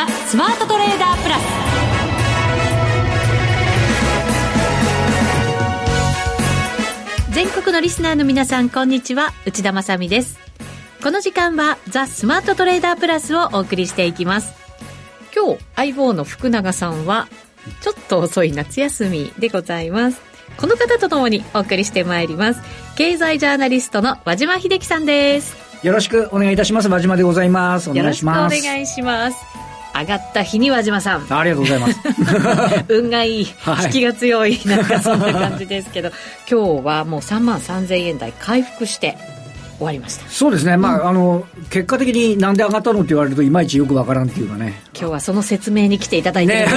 ザ・スマートトレーダープラス。全国のリスナーの皆さんこんにちは。内田まさです。この時間はザ・スマートトレーダープラスをお送りしていきます。今日相棒の福永さんはちょっと遅い夏休みでございます。この方とともにお送りしてまいります。経済ジャーナリストの和島秀樹さんです。よろしくお願いいたします。和島でございます。お願いします。よろしくお願いします上がった日に和島さん。ありがとうございます。運がいい、はい、引きが強いなんかそんな感じですけど。今日はもう3万3000円台回復して終わりました。そうですね、まあ、うん、あの結果的になんで上がったのって言われるといまいちよくわからんっていうかね。今日はその説明に来ていただいてるんです。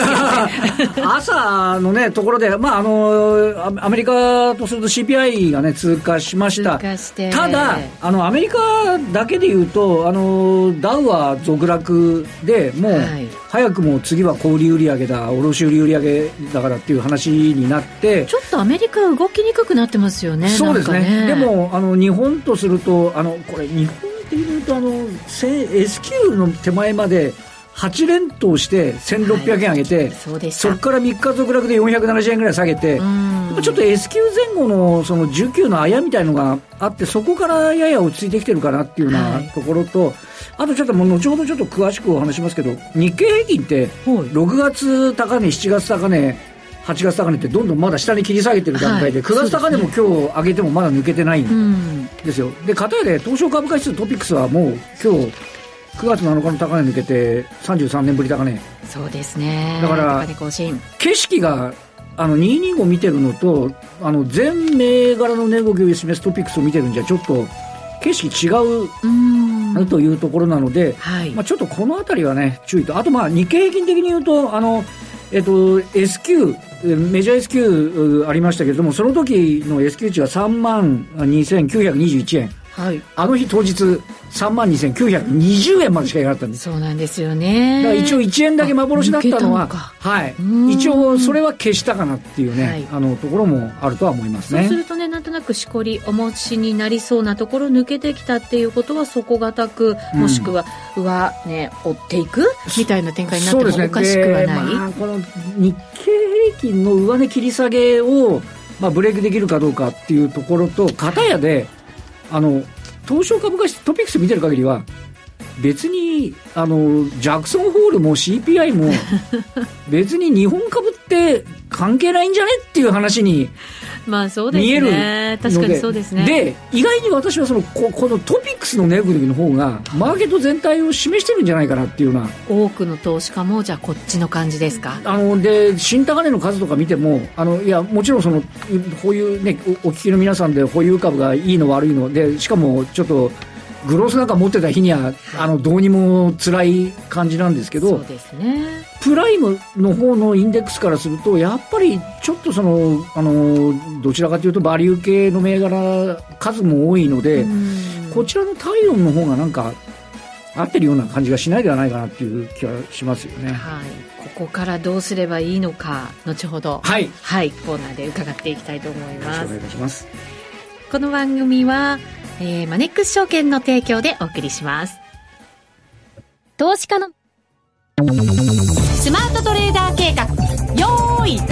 けど、ね、朝のねところで、まあ、あのアメリカとすると CPI がね通過しました。ただあのアメリカだけでいうとあのダウは続落でもう、はい。早くも次は小売売上だ卸売売上だからっていう話になって。ちょっとアメリカ動きにくくなってますよねそうですね、ね、でもあの日本とするとあのこれ日本でいうとあの S q の手前まで8連投して1600円上げて、はい、そそこから3日続落で470円ぐらい下げて、ちょっと S q 前後のその19のあやみたいのがあって、そこからやや落ち着いてきてるかなっていうようなところと、はい、あとちょっともう後ほどちょっと詳しくお話しますけど、日経平均って、6月高値、7月高値、8月高値ってどんどんまだ下に切り下げてる段階で、はい、9月高値も今日上げてもまだ抜けてないんですよ。で、片やで東証株価指数トピックスはもう今日、9月7日の高値抜けて33年ぶり高値。そうですね。だから景色があの225見てるのとあの全銘柄の値動きを示すトピックスを見てるんじゃちょっと景色違うというところなので、はい、まあ、ちょっとこの辺りはね注意と。あとまあ日経平均的に言うとあの、えっと、S q メジャー S q ありましたけれどもその時の S q 値は3万2921円。はい、あの日当日3万2920円までしかいかなかったんです。そうなんですよね。だから一応1円だけ幻だったのははい。一応それは消したかなっていうね、はい、あのところもあるとは思いますね。そうするとねなんとなくしこりお持ちになりそうなところ抜けてきたっていうことは底堅くもしくは上ね追っていく？みたいな展開になってもおかしくはない、ねまあ、この日経平均の上値切り下げをまあ、ブレイクできるかどうかっていうところと、片やで、あの東証株価指トピックス見てる限りは別にあのジャクソンホールも CPI も 別に日本株って関係ないんじゃねっていう話にまあそうですね。確かにそうですね。で意外に私はそのここのトピックスの値動きの方がマーケット全体を示してるんじゃないかなっていうような。多くの投資家もじゃあこっちの感じですか？あので新高値の数とか見てもあのいやもちろんその保有ねお聞きの皆さんで保有株がいいの悪いのでしかもちょっとグロースなんか持ってた日には、あのどうにも辛い感じなんですけどそうですね。プライムの方のインデックスからするとやっぱりちょっとそのあのどちらかというとバリュー系の銘柄数も多いのでこちらの体温の方がなんか合ってるような感じがしないではないかなっていう気がしますよね。はい、ここからどうすればいいのか後ほど、はい、はい、コーナーで伺っていきたいと思います。お願いします。この番組はえー、マネックス証券の提供でお送りします。投資家のスマートトレーダー計画、よーい、ドン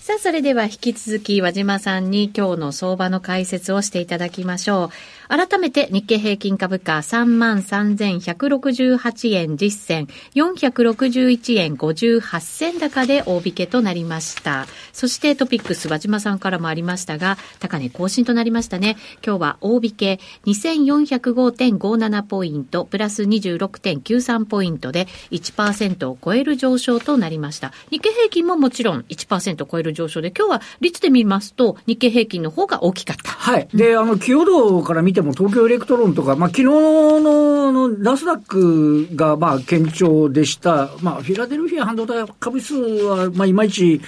さあ、それでは引き続き和島さんに今日の相場の解説をしていただきましょう。改めて日経平均株価33,168円実践461円58銭高で大引けとなりました。そしてトピックス和島さんからもありましたが、高値更新となりましたね。今日は大引け2405.57ポイント、プラス26.93ポイントで1%を超える上昇となりました。日経平均ももちろん1%超える上昇で、今日は率で見ますと日経平均の方が大きかった。はい。で、あの、寄与度から見ても東京エレクトロンとか、まあ、昨日ののナスダックがまあ堅調でした。まあ、フィラデルフィア半導体株指数は、まあ、いまいち、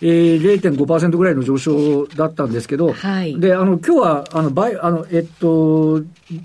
えー、0.5%ぐらいの上昇だったんですけど、はい、で、あの、今日は、あの、バイ、あの、えっと、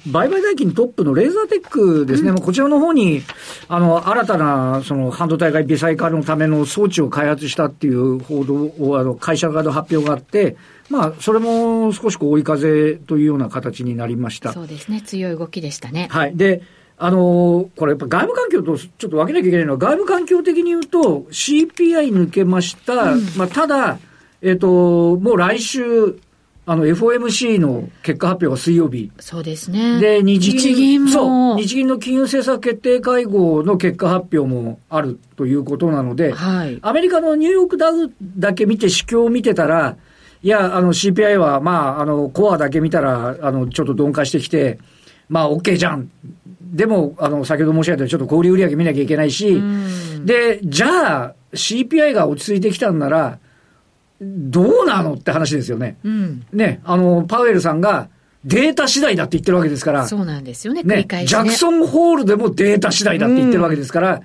売買代金トップのレーザーテックですね、うん、こちらの方に、あの、新たな、その、半導体が微細化のための装置を開発したっていう報道を、あの、会社側の発表があって、まあ、それも少しこう追い風というような形になりました。そうですね。強い動きでしたね。はい。で、あのー、これやっぱ外部環境とちょっと分けなきゃいけないのは、外部環境的に言うと、CPI 抜けました。うん、まあ、ただ、えっ、ー、と、もう来週、あの、FOMC の結果発表が水曜日。そうですね。で、日銀そう、日銀の金融政策決定会合の結果発表もあるということなので、はい、アメリカのニューヨークダウだけ見て、市況を見てたら、いや、あの CPI は、まあ、あの、コアだけ見たら、あの、ちょっと鈍化してきて、まあ、OK じゃん。でも、あの、先ほど申し上げたように、ちょっと小売売上見なきゃいけないし、で、じゃあ、CPI が落ち着いてきたんなら、どうなのって話ですよね。うん、ね、あの、パウエルさんが、データ次第だって言ってるわけですから。そうなんですよね。ね、ね、ジャクソンホールでもデータ次第だって言ってるわけですから、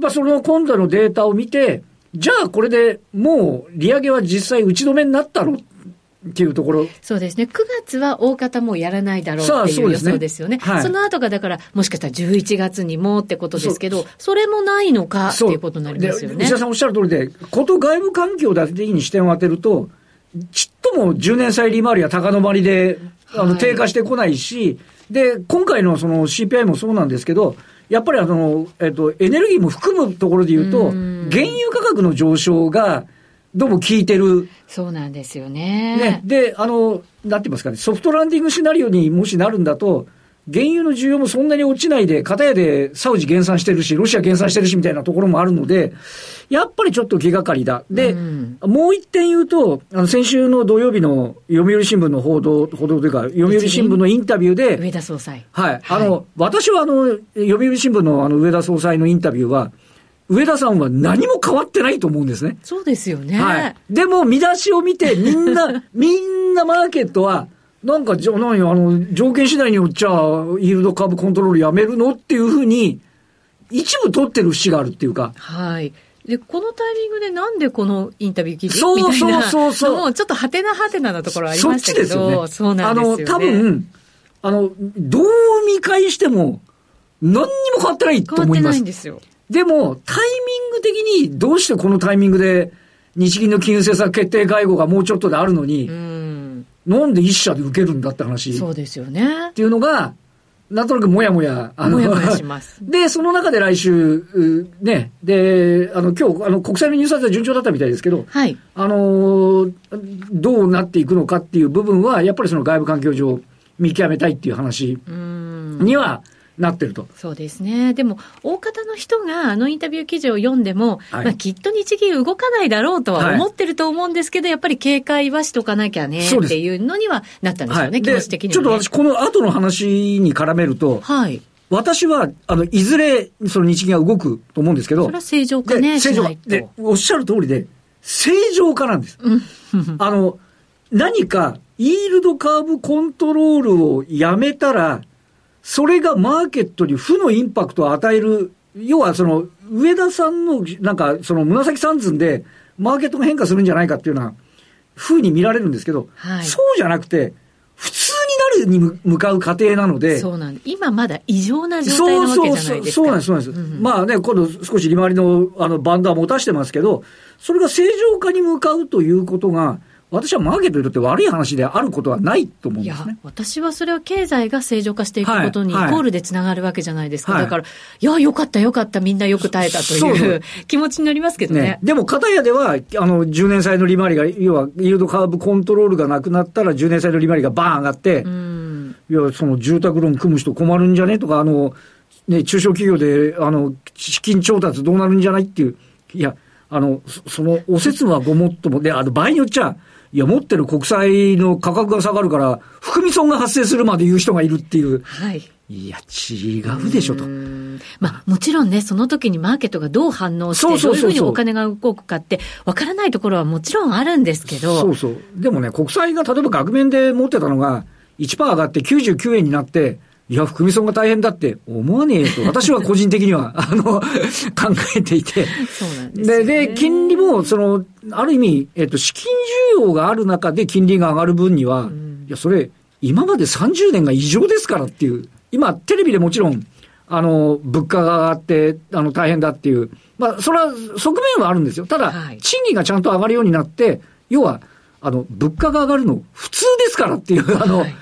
うん、その今度のデータを見て、じゃあこれでもう利上げは実際打ち止めになったのっていうところ。そうですね。9月は大方もうやらないだろうっていう予想ですよね。そ、ねはい、その後がだから、もしかしたら11月にもってことですけど、それもないのかっていうことになりますよね。石田さんおっしゃる通りで、こと外部環境だけに視点を当てると、ちっとも10年債利回りは高止まりで、あの、低下してこないし、で、今回のその CPI もそうなんですけど、やっぱりあの、えっと、エネルギーも含むところで言うと、原油価格の上昇が、どうも効いてる。そうなんですよね。ね。で、あの、なんて言いますかね、ソフトランディングシナリオにもしなるんだと、原油の需要もそんなに落ちないで、片やでサウジ減産してるし、ロシア減産してるしみたいなところもあるので、やっぱりちょっと気がかりだ。で、うん、もう一点言うと、あの、先週の土曜日の読売新聞の報道、報道というか、読売新聞のインタビューで、上田総裁。はい。あの、はい、私はあの、読売新聞のあの、上田総裁のインタビューは、上田さんは何も変わってないと思うんですね。そうですよね。はい。でも、見出しを見て、みんな、みんなマーケットは、なんか、じゃ、何あの、条件次第によっちゃ、イールド株コントロールやめるのっていうふうに、一部取ってる節があるっていうか。はい。で、このタイミングでなんでこのインタビュー記事みたいなそうそうそうもうちょっとはてなはてななところありましたけど、そっちですよね。そうなんですよ、ね、あの、多分、あの、どう見返しても、何にも変わってないと思います。変わってないんですよ。でも、タイミング的にどうしてこのタイミングで日銀の金融政策決定会合がもうちょっとであるのに、んなんで一社で受けるんだって話。そうですよね。っていうのが、なんとなくもやもや、あの、もやもやします。で、その中で来週、ね、で、あの、今日、あの、国債の入札は順調だったみたいですけど、はい。あの、どうなっていくのかっていう部分は、やっぱりその外部環境上、見極めたいっていう話には、なってると。そうですね。でも、大方の人があのインタビュー記事を読んでも、はい、まあ、きっと日銀動かないだろうとは思ってると思うんですけど、はい、やっぱり警戒はしとかなきゃねっていうのにはなったんですよね、はい、気持ち的には、ね、ちょっと私、この後の話に絡めると、はい。私は、あの、いずれ、その日銀が動くと思うんですけど。それは正常化ね、正常化。で、おっしゃる通りで、正常化なんです。あの、何か、イールドカーブコントロールをやめたら、それがマーケットに負のインパクトを与える、要はその、上田さんの、なんか、その紫三寸で、マーケットが変化するんじゃないかっていうような、ふうに見られるんですけど、はい、そうじゃなくて、普通になるに向かう過程なので。そうなん今まだ異常な状態なわけじゃないですか。そうそうそうなんです、そうなんです。うん、まあね、今度少し利回りのあのバンドは持たしてますけど、それが正常化に向かうということが、私はマーケットにとって悪い話であることはないと思うんですね。私はそれは経済が正常化していくことにイコールでつながるわけじゃないですか。はい。はい、だから、いや、よかったよかった、みんなよく耐えたという気持ちになりますけどね。ね。でも、片やでは、あの、10年債の利回りが、要は、イールドカーブコントロールがなくなったら、10年債の利回りがバーン上がって、いや、その住宅ローン組む人困るんじゃね？とか、あの、ね、中小企業で、あの、資金調達どうなるんじゃない？っていう、いや、あの、その、お説はごもっとも、で、あの、場合によっちゃ、いや、持ってる国債の価格が下がるから、含み損が発生するまで言う人がいるっていう。はい。いや、違うでしょと。まあ、もちろんね、その時にマーケットがどう反応して、どういうふうにお金が動くかって、わからないところはもちろんあるんですけど。そうそう。でもね、国債が例えば額面で持ってたのが、1%上がって99円になって、いや、含み損が大変だって思わねえと、私は個人的には、あの、考えていて。そうなんです、ね、で、で、金利も、その、ある意味、えっと、資金需要がある中で金利が上がる分には、うん、いや、それ、今まで30年が異常ですからっていう、今、テレビでもちろん、あの、物価が上がって、あの、大変だっていう、まあ、それは側面はあるんですよ。ただ、はい、賃金がちゃんと上がるようになって、要は、あの、物価が上がるの普通ですからっていう、あの、はい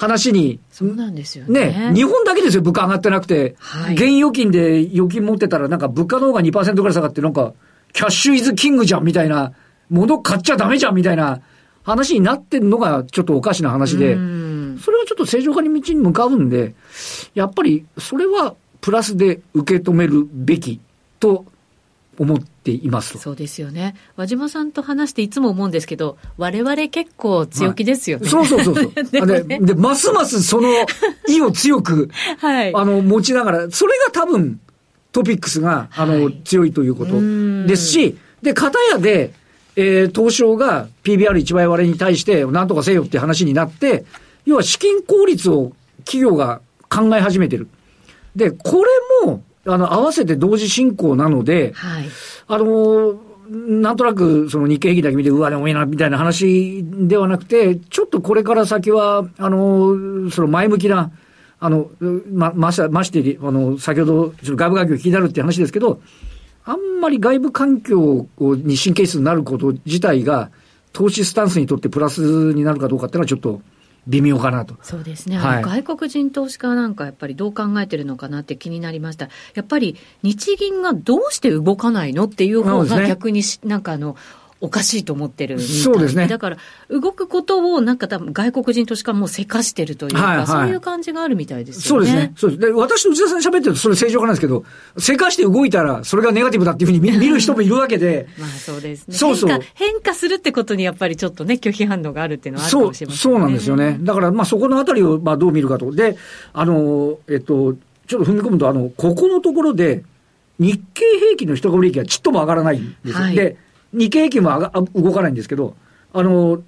話に。そうなんですよね。ね、日本だけですよ、物価上がってなくて。はい、現預金で預金持ってたら、なんか物価の方が2%ぐらい下がって、なんか、キャッシュイズキングじゃんみたいな、物買っちゃダメじゃんみたいな話になってんのがちょっとおかしな話で、それはちょっと正常化に道に向かうんで、やっぱりそれはプラスで受け止めるべきと思っていますそうですよね。和島さんと話していつも思うんですけど、我々結構強気ですよね。はい、そうそうそうそう。でね、で、ますますその 意を強く、はい、あの、持ちながら、それが多分、トピックスが、あの、はい、強いということですし、で、片やで、えー、東証が PBR1 倍割れに対して何とかせよって話になって、要は資金効率を企業が考え始めてる。で、これも、あの、合わせて同時進行なので、はい、あの、なんとなく、その日経平均だけ見て、うわ、でもいいな、みたいな話ではなくて、ちょっとこれから先は、あの、その前向きな、あの、ま、ましまして、あの、先ほど、外部環境気になるって話ですけど、あんまり外部環境に神経質になること自体が、投資スタンスにとってプラスになるかどうかっていうのはちょっと、微妙かなと。そうですね、はい、外国人投資家なんかやっぱりどう考えてるのかなって気になりました。やっぱり日銀がどうして動かないのっていう方が逆になんかあの、おかしいと思ってるそうですね。だから、動くことをなんか多分外国人投資家もせかしてるというか、はいはい、そういう感じがあるみたいですよね。そうですね。そうです。で、私と内田さん喋ってるとそれ正常化なんですけど、せかして動いたらそれがネガティブだっていうふうに見 見る人もいるわけで。まあそうですね。そうそう変化。変化するってことにやっぱりちょっとね、拒否反応があるっていうのはあるかもしれませんね。そう、そうなんですよね。だからまあそこのあたりをまあどう見るかと。で、あの、えっと、ちょっと踏み込むと、あの、ここのところで、日経平均の一株利益はちっとも上がらないんですよ。はい、で、日経平均は動かないんですけど、あの、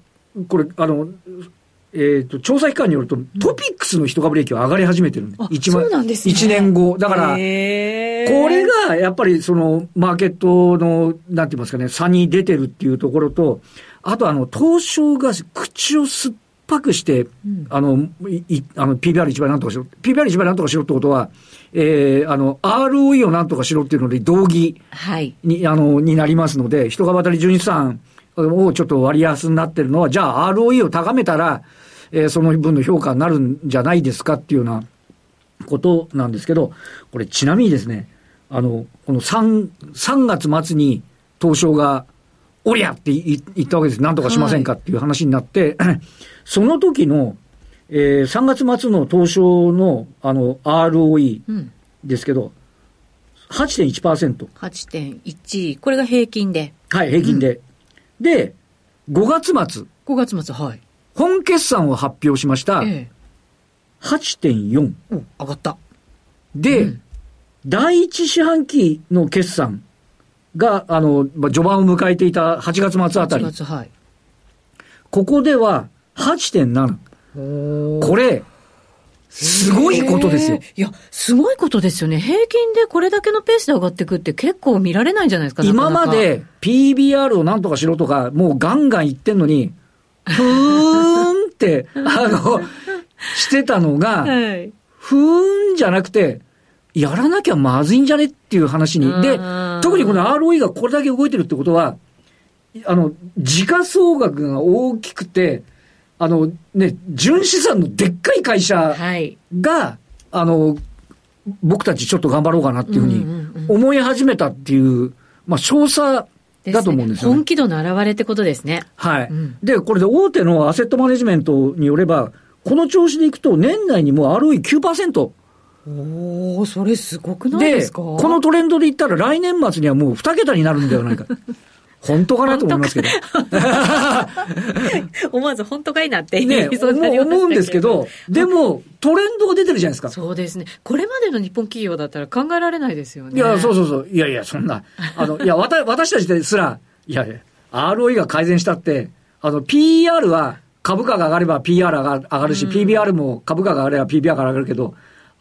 これ、あの、えっ、ー、と、調査機関によると、トピックスの一株利益は上がり始めてる。一そうなんですね。1年後。だから、これがやっぱりその、マーケットの、なんて言いますかね、差に出てるっていうところと、あとあの、東証が口を酸っぱくして、うん、あの、いあの、PBR1 倍なんとかしろ。PBR1 倍なんとかしろってことは、えー、あの、ROE をなんとかしろっていうので、同義に、はい、あの、になりますので、人が当たり純資産をちょっと割安になってるのは、じゃあ ROE を高めたら、えー、その分の評価になるんじゃないですかっていうようなことなんですけど、これちなみにですね、あの、この3、3月末に東証が、おりゃって言ったわけです。なんとかしませんかっていう話になって、はい、その時の、えー、3月末の東証のあの ROE ですけど、うん、8.1%。8.1、これが平均で。はい、平均で。うん、で、5月末。5月末、はい。本決算を発表しました。ええ、8.4。上がった。で、うん、第一四半期の決算が、あの、まあ、序盤を迎えていた8月末あたり。8月、はい。ここでは8.7。これ、すごいことですよ。いや、すごいことですよね。平均でこれだけのペースで上がっていくって結構見られないんじゃないですか、今まで PBR をなんとかしろとか、もうガンガン言ってんのに、ふーんって、あの、してたのが、はい、ふーんじゃなくて、やらなきゃまずいんじゃね？っていう話に。で、特にこの ROE がこれだけ動いてるってことは、あの、時価総額が大きくて、あのね、純資産のでっかい会社が、はい、あの、僕たちちょっと頑張ろうかなっていうふうに思い始めたっていう、まあ、少佐だと思うんですよ、ね、本気度の表れってことですね。はい。うん、で、これで大手のアセットマネジメントによれば、この調子でいくと年内にも ROE9%。おおそれすごくないですか？このトレンドで言ったら来年末にはもう2桁になるんではないか。本当かなと思いますけど。思わず本当かいなって言いそうになりま思うんですけど、でも、トレンドが出てるじゃないですか。そうですね。これまでの日本企業だったら考えられないですよね。いや、そうそうそう。いやいや、そんな。あの、いや、私 私たちですら、いやいや、ROE が改善したって、あの、PER は株価が上がれば PR 上が上がるし、うん、PBR も株価が上がれば PBR が上がるけど、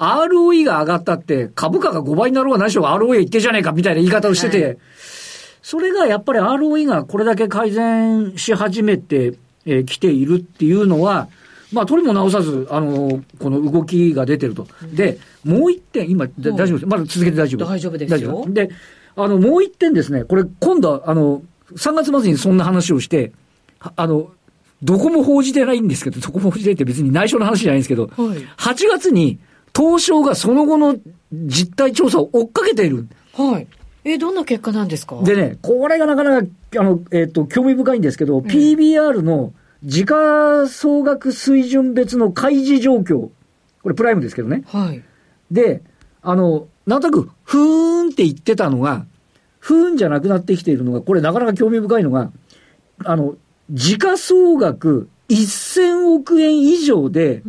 ROE が上がったって、株価が5倍になろうが何しろ ROE 一定じゃねえかみたいな言い方をしてて、はいそれがやっぱり ROE がこれだけ改善し始めてき、えー、ているっていうのは、まあ、取りも直さず、あの、この動きが出てると。で、もう一点、今、大丈夫です。まだ続けて大丈夫。大丈夫ですよ。で、あの、もう一点ですね、これ、今度、あの、3月末にそんな話をして、あの、どこも報じてないんですけど、どこも報じてって別に内緒の話じゃないんですけど、はい、8月に東証がその後の実態調査を追っかけている。はい。え、どんな結果なんですか？でね、これがなかなか、あの、えっ、ー、と、興味深いんですけど、うん、PBR の時価総額水準別の開示状況。これプライムですけどね。はい。で、あの、なんとなく、ふーんって言ってたのが、ふーんじゃなくなってきているのが、これなかなか興味深いのが、あの、時価総額1000億円以上で、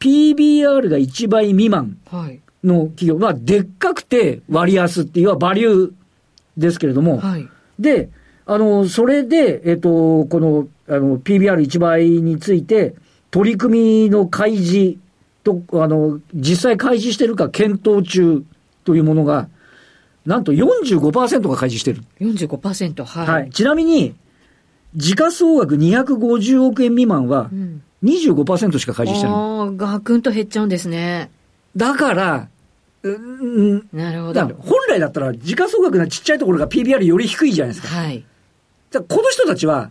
PBR が1倍未満の企業、まあ、でっかくて割安っていうのはバリューですけれども、はい、で、あの、それで、えっと、この、あの、PBR1 倍について、取り組みの開示と、あの、実際開示してるか検討中というものが、なんと45%が開示してる。45%、はい。はい。ちなみに、時価総額250億円未満は、25%しか開示してる、うん、ああ、ガクンと減っちゃうんですね。だから、うん、なるほど。本来だったら、時価総額のちっちゃいところが PBR より低いじゃないですか。はい。じゃこの人たちは、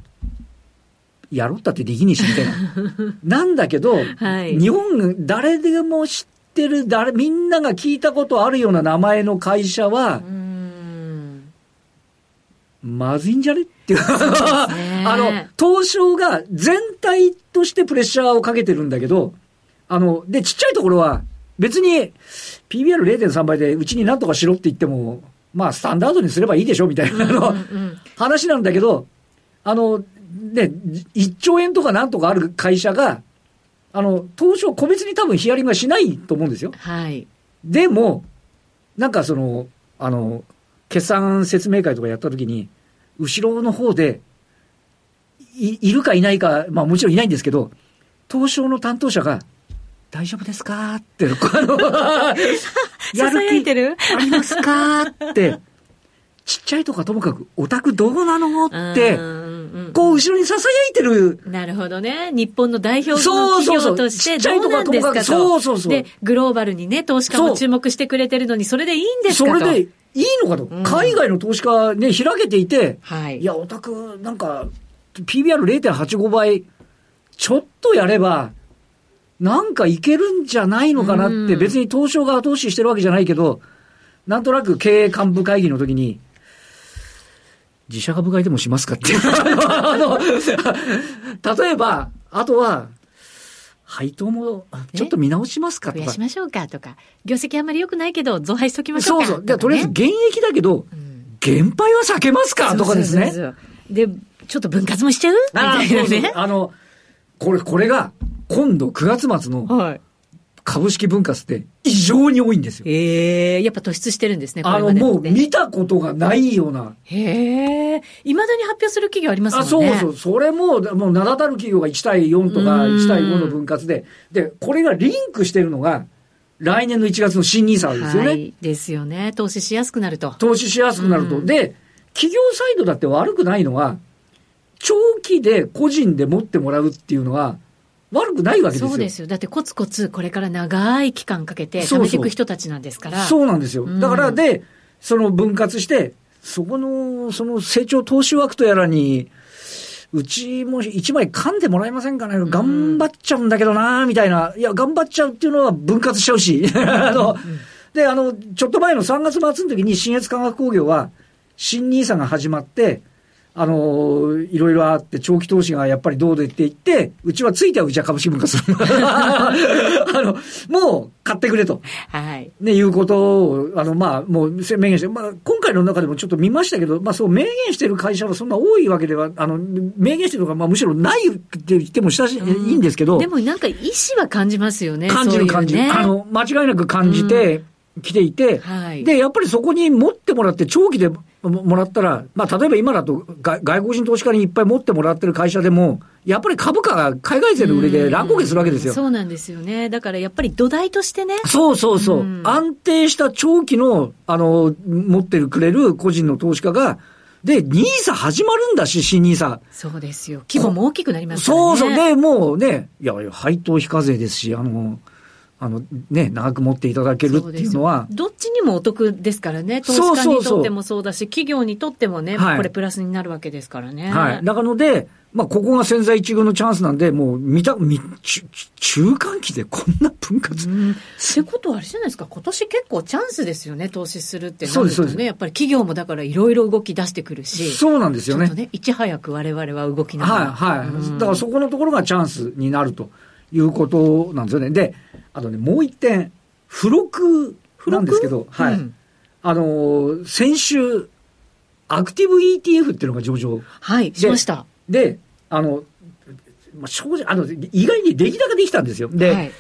やろったってできねえし、みたいな。なんだけど、はい、日本、誰でも知ってる、誰、みんなが聞いたことあるような名前の会社は、まずいんじゃね？っていう。あの、東証が全体としてプレッシャーをかけてるんだけど、あの、で、ちっちゃいところは、別に PBR0.3 倍でうちになんとかしろって言っても、まあ、スタンダードにすればいいでしょみたいなの、話なんだけど、あの、ね、1兆円とかなんとかある会社が、あの、東証個別に多分ヒアリングはしないと思うんですよ。はい。でも、なんかその、あの、決算説明会とかやったときに、後ろの方でい、いるかいないか、まあもちろんいないんですけど、東証の担当者が、大丈夫ですか？って、あの、やる気 ありますか？って、ちっちゃいとかともかく、オタクどうなの？って、こう後ろに囁いてる。なるほどね。日本の代表の企業として、どうなんですかと。そうそうそう。で、グローバルにね、投資家も注目してくれてるのに、それでいいんですかと。それでいいのかと。うん、海外の投資家ね、開けていて、はい、いや、オタク、なんか、PBR0.85 倍、ちょっとやれば、なんかいけるんじゃないのかなって、別に東証が後押ししてるわけじゃないけど、なんとなく経営幹部会議の時に、自社株買いでもしますかってあの、例えば、あとは、配当もちょっと見直しますかとか。増やしましょうかとか。業績あんまり良くないけど、増配しときましょうか。そうそう。で、とりあえず現役だけど、うん、減配は避けますかとかですね。そうそうそうで、ちょっと分割もしちゃう？みたいなね。あの、これ、これが、今度9月末の、はい。株式分割って異常に多いんですよ。へえ、やっぱ突出してるんですね、あの、もう見たことがないような。へえ、いまだに発表する企業ありますもんね。あ、そうそう。それも、もう名だたる企業が1対4とか1対5の分割で、で、これがリンクしてるのが、来年の1月の新ニーサですよね、はい。ですよね。投資しやすくなると。投資しやすくなると。で、企業サイドだって悪くないのは、長期で個人で持ってもらうっていうのは、悪くないわけですよ。そうですよ。だってコツコツこれから長い期間かけて貯めていく人たちなんですから。そうなんですよ。だからで、その分割して、そこの、その成長投資枠とやらに、うちも一枚噛んでもらえませんかね、頑張っちゃうんだけどなみたいな。いや、頑張っちゃうっていうのは分割しちゃうし。あの、で、あの、ちょっと前の3月末の時に新越化学工業は、新 NISA が始まって、あの、いろいろあって、長期投資がやっぱりどうでって言って、うちはついてはうちは株式分割する。あの、もう買ってくれと。はい。ね、いうことを、あの、まあ、もう明言して、まあ、今回の中でもちょっと見ましたけど、まあ、そう明言してる会社はそんな多いわけでは、あの、明言してるのが、まあ、むしろないって言っても親しい、いいんですけど。でもなんか意思は感じますよね。感じる感じる。ね、あの、間違いなく感じて、来ていて、はい、で、やっぱりそこに持ってもらって長期でもらったら、まあ、例えば今だと外国人投資家にいっぱい持ってもらってる会社でも、やっぱり株価が海外勢の売りで乱高下するわけですよ。そうなんですよね。だからやっぱり土台としてね。そうそうそう。う安定した長期の、あの、持ってるくれる個人の投資家が、で、ニーサ始まるんだし、新ニーサ。そうですよ。規模も大きくなりますからね。そうそう。で、もうね、いや、配当非課税ですし、あの、あの、ね、長く持っていただけるっていうのは。どっちにもお得ですからね。投資家にとってもそうだし、企業にとってもね、はい、これプラスになるわけですからね。はい。だからので、まあ、ここが潜在一遇のチャンスなんで、もう、見た、見、中間期でこんな分割。うん。ってことはあれじゃないですか、今年結構チャンスですよね、投資するってなるとね。そうです、やっぱり企業もだからいろいろ動き出してくるし。そうなんですよね。ちょっとね、いち早く我々は動きながら。はい、はい。うん、だからそこのところがチャンスになるということなんですよね。で、あとね、もう一点、付録なんですけど、はい。うん、あの、先週、アクティブ ETF っていうのが上場。はい、しました。で、あの、まあ、正直、あの、意外に出来高できたんですよ。で、はい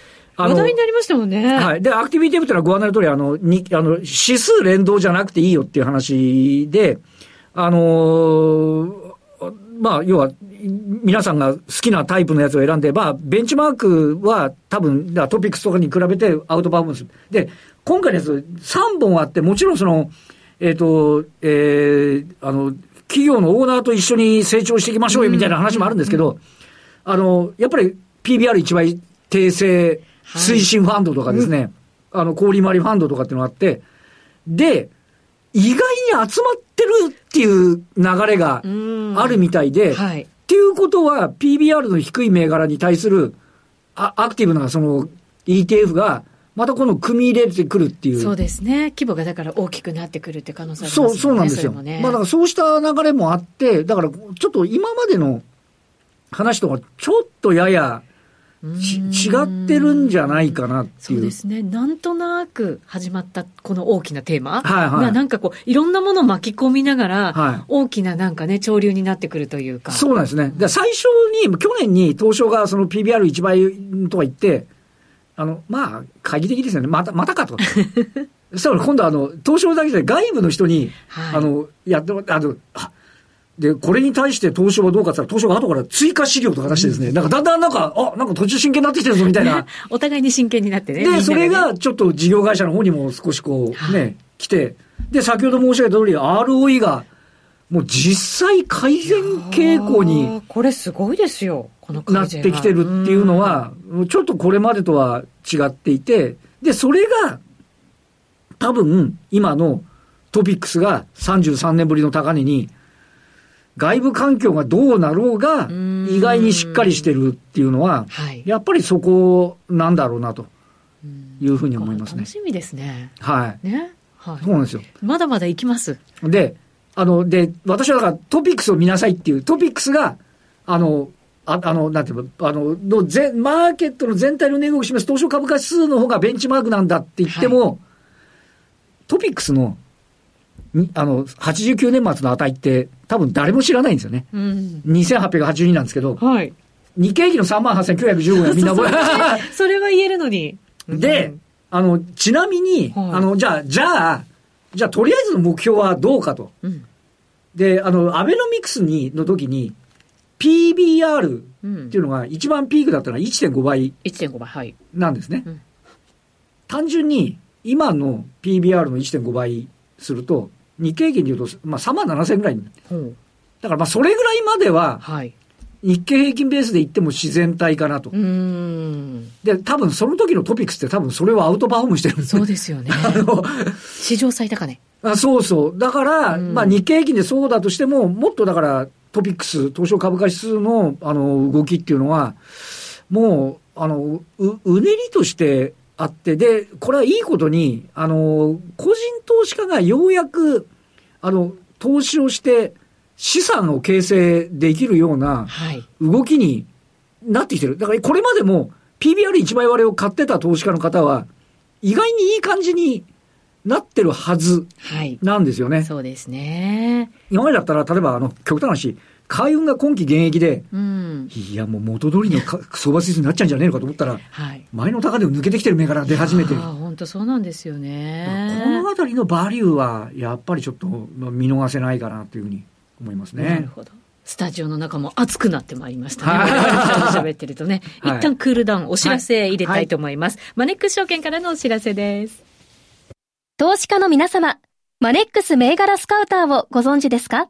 話題になりましたもんね。はい。で、アクティビティブってのはご案内の通り、あの、に、あの、指数連動じゃなくていいよっていう話で、あのー、まあ、要は、皆さんが好きなタイプのやつを選んで、まあ、ベンチマークは多分、トピックスとかに比べてアウトパフォーマンス。で、今回のやつ3本あって、もちろんその、えっ、ー、と、えー、あの、企業のオーナーと一緒に成長していきましょうよみたいな話もあるんですけど、あの、やっぱり PBR1 倍訂正推進ファンドとかですね、はいあの、氷回りファンドとかっていうのがあって、で、意外に集まってるっていう流れがあるみたいで、はい、っていうことは PBR の低い銘柄に対するアアクティブなその ETF がまたこの組み入れてくるっていう。そうですね。規模がだから大きくなってくるって可能性ありますね。そう、そうなんですよ。ね、まあだからそうした流れもあって、だからちょっと今までの話とかちょっとやや違ってるんじゃないかなっていう。そうですね。なんとなく始まったこの大きなテーマはいはい。なんかこう、いろんなものを巻き込みながら、はい、大きななんかね、潮流になってくるというか。そうなんですね。で最初に、去年に東証がその PBR1 倍とか言って、あの、まあ、懐疑的ですよね。また、またかと。そしたら今度あの、東証だけで外部の人に、はい、あの、やってもらって、あの、あで、これに対して東証はどうかって言ったら、東証が後から追加資料とか出してですね、なんかだんだんなんか、あ、なんか途中真剣になってきてるぞみたいな。お互いに真剣になってね。で、それがちょっと事業会社の方にも少しこう、ね、来て、で、先ほど申し上げた通り、ROE が、もう実際改善傾向に。これすごいですよ。なってきてるっていうのは、ちょっとこれまでとは違っていて、で、それが、多分、今のトピックスが33年ぶりの高値に、外部環境がどうなろうが、意外にしっかりしてるっていうのは、やっぱりそこなんだろうなというふうに思いますね。楽しみですね。はい。ね？はい。そうなんですよ。まだまだ行きます。で、あの、で、私はだからトピックスを見なさいっていう、トピックスが、あの、ああの、なんていうの、あの、の全、マーケットの全体の値動きを示す東証株価指数の方がベンチマークなんだって言っても、はい、トピックスの、あの、89年末の値って多分誰も知らないんですよね。うん、2882なんですけど、はい、日経平均の38,915円みんな覚え それは言えるのに。で、あの、ちなみに、はい、あの、じゃあ、じゃあ、じゃあ、とりあえずの目標はどうかと。うん、で、あの、アベノミクスに、の時に、PBR っていうのが一番ピークだったのは1.5倍。1.5倍、はい。なんですね。単純に、今の PBR の1.5倍すると、日経平均でいうと、まあ3万7000ぐらいに。だからまあそれぐらいまでは、日経平均ベースで言っても自然体かなと。で、多分その時のトピックスって多分それをアウトパフォームしてるんですそうですよね。あの、史上最高値。あそうそう。だから、まあ日経平均でそうだとしても、もっとだからトピックス、東証株価指数の、あの、動きっていうのは、もう、あの、う、うねりとしてあって、で、これはいいことに、あの、個人投資家がようやく、あの、投資をして資産を形成できるような動きになってきてる。だからこれまでも PBR1 倍割れを買ってた投資家の方は、意外にいい感じになってるはずなんですよね。はい、そうですね。今までだったら、例えば、あの、極端な話、海運が今期現役で、うん、いや、もう元通りの相場指数になっちゃうんじゃねえのかと思ったら、はい、前の高値を抜けてきてる銘柄が出始めてる。本当そうなんですよね。このあたりのバリューは、やっぱりちょっと見逃せないかなというふうに思いますね。なるほど。スタジオの中も熱くなってまいりましたね。喋ってるとね。一旦クールダウン、お知らせ入れたいと思います。はいはい、マネックス証券からのお知らせです。投資家の皆様、マネックス銘柄スカウターをご存知ですか？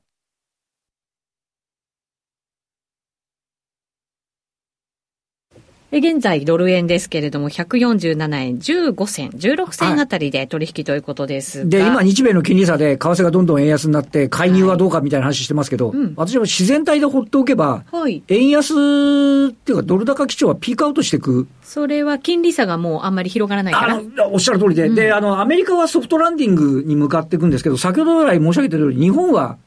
現在、ドル円ですけれども、147円15銭、16銭あたりで取引ということです、はい、で、今、日米の金利差で為替がどんどん円安になって、介入はどうかみたいな話してますけど、はいうん、私は自然体で放っておけば、はい、円安っていうか、ドル高基調はピークアウトしていく。それは金利差がもうあんまり広がらないからおっしゃる通りで、うん、で、あの、アメリカはソフトランディングに向かっていくんですけど、先ほど来申し上げた通り、日本は、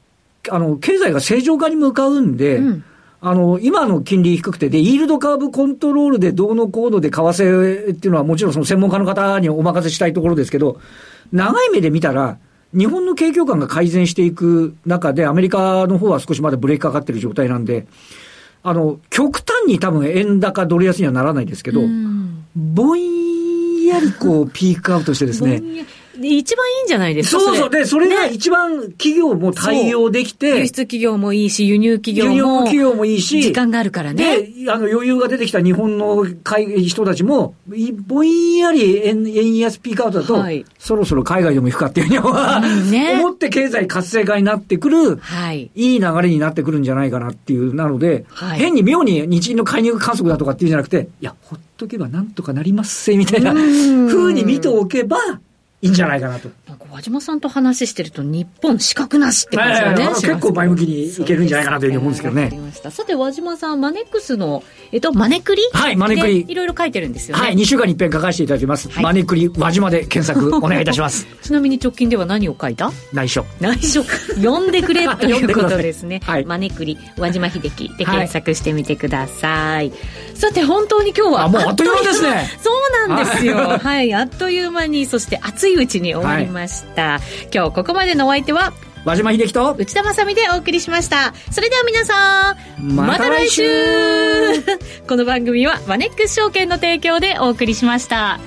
あの、経済が正常化に向かうんで、うんあの、今の金利低くて、で、イールドカーブコントロールでどうのこうので為替っていうのはもちろんその専門家の方にお任せしたいところですけど、長い目で見たら、日本の景況感が改善していく中で、アメリカの方は少しまだブレーキかかってる状態なんで、あの、極端に多分円高ドル安にはならないですけど、ぼんやりこうピークアウトしてですね、一番いいんじゃないですかそうそう。で、それが一番企業も対応できて、輸出企業もいいし、輸入企業も。輸入企業もいいし。時間があるからね。で、あの、余裕が出てきた日本の人たちも、ぼんやり円円安ピークアウトだと、はい、そろそろ海外でも行くかっていうふうに、ね、思って経済活性化になってくる、はい、いい流れになってくるんじゃないかなっていう、なので、はい、変に妙に日銀の介入観測だとかっていうんじゃなくて、いや、ほっとけばなんとかなりますせ、みたいなふうに見ておけば、いいんじゃないかなと。和島さんと話してると、日本資格なしって感じがね、結構前向きにいけるんじゃないかなというふうに思うんですけどね。さて、和島さん、マネックスの、えっと、マネクリ？はい、マネクリ。いろいろ書いてるんですよね。はい、2週間に一遍書かせていただきます。はい、マネクリ、和島で検索お願いいたします。ちなみに直近では何を書いた？内緒。内緒。読んでくれということですね。はい、マネクリ、和島秀樹で検索してみてください。はい、さて、本当に今日は。あ、もうあっという間ですね。そうなんですよ。はい、あっという間に、そして熱いうちに終わりました、今日ここまでのお相手は和島秀樹と内田まさみでお送りしました。それでは皆さんまた来週。この番組はマネックス証券の提供でお送りしました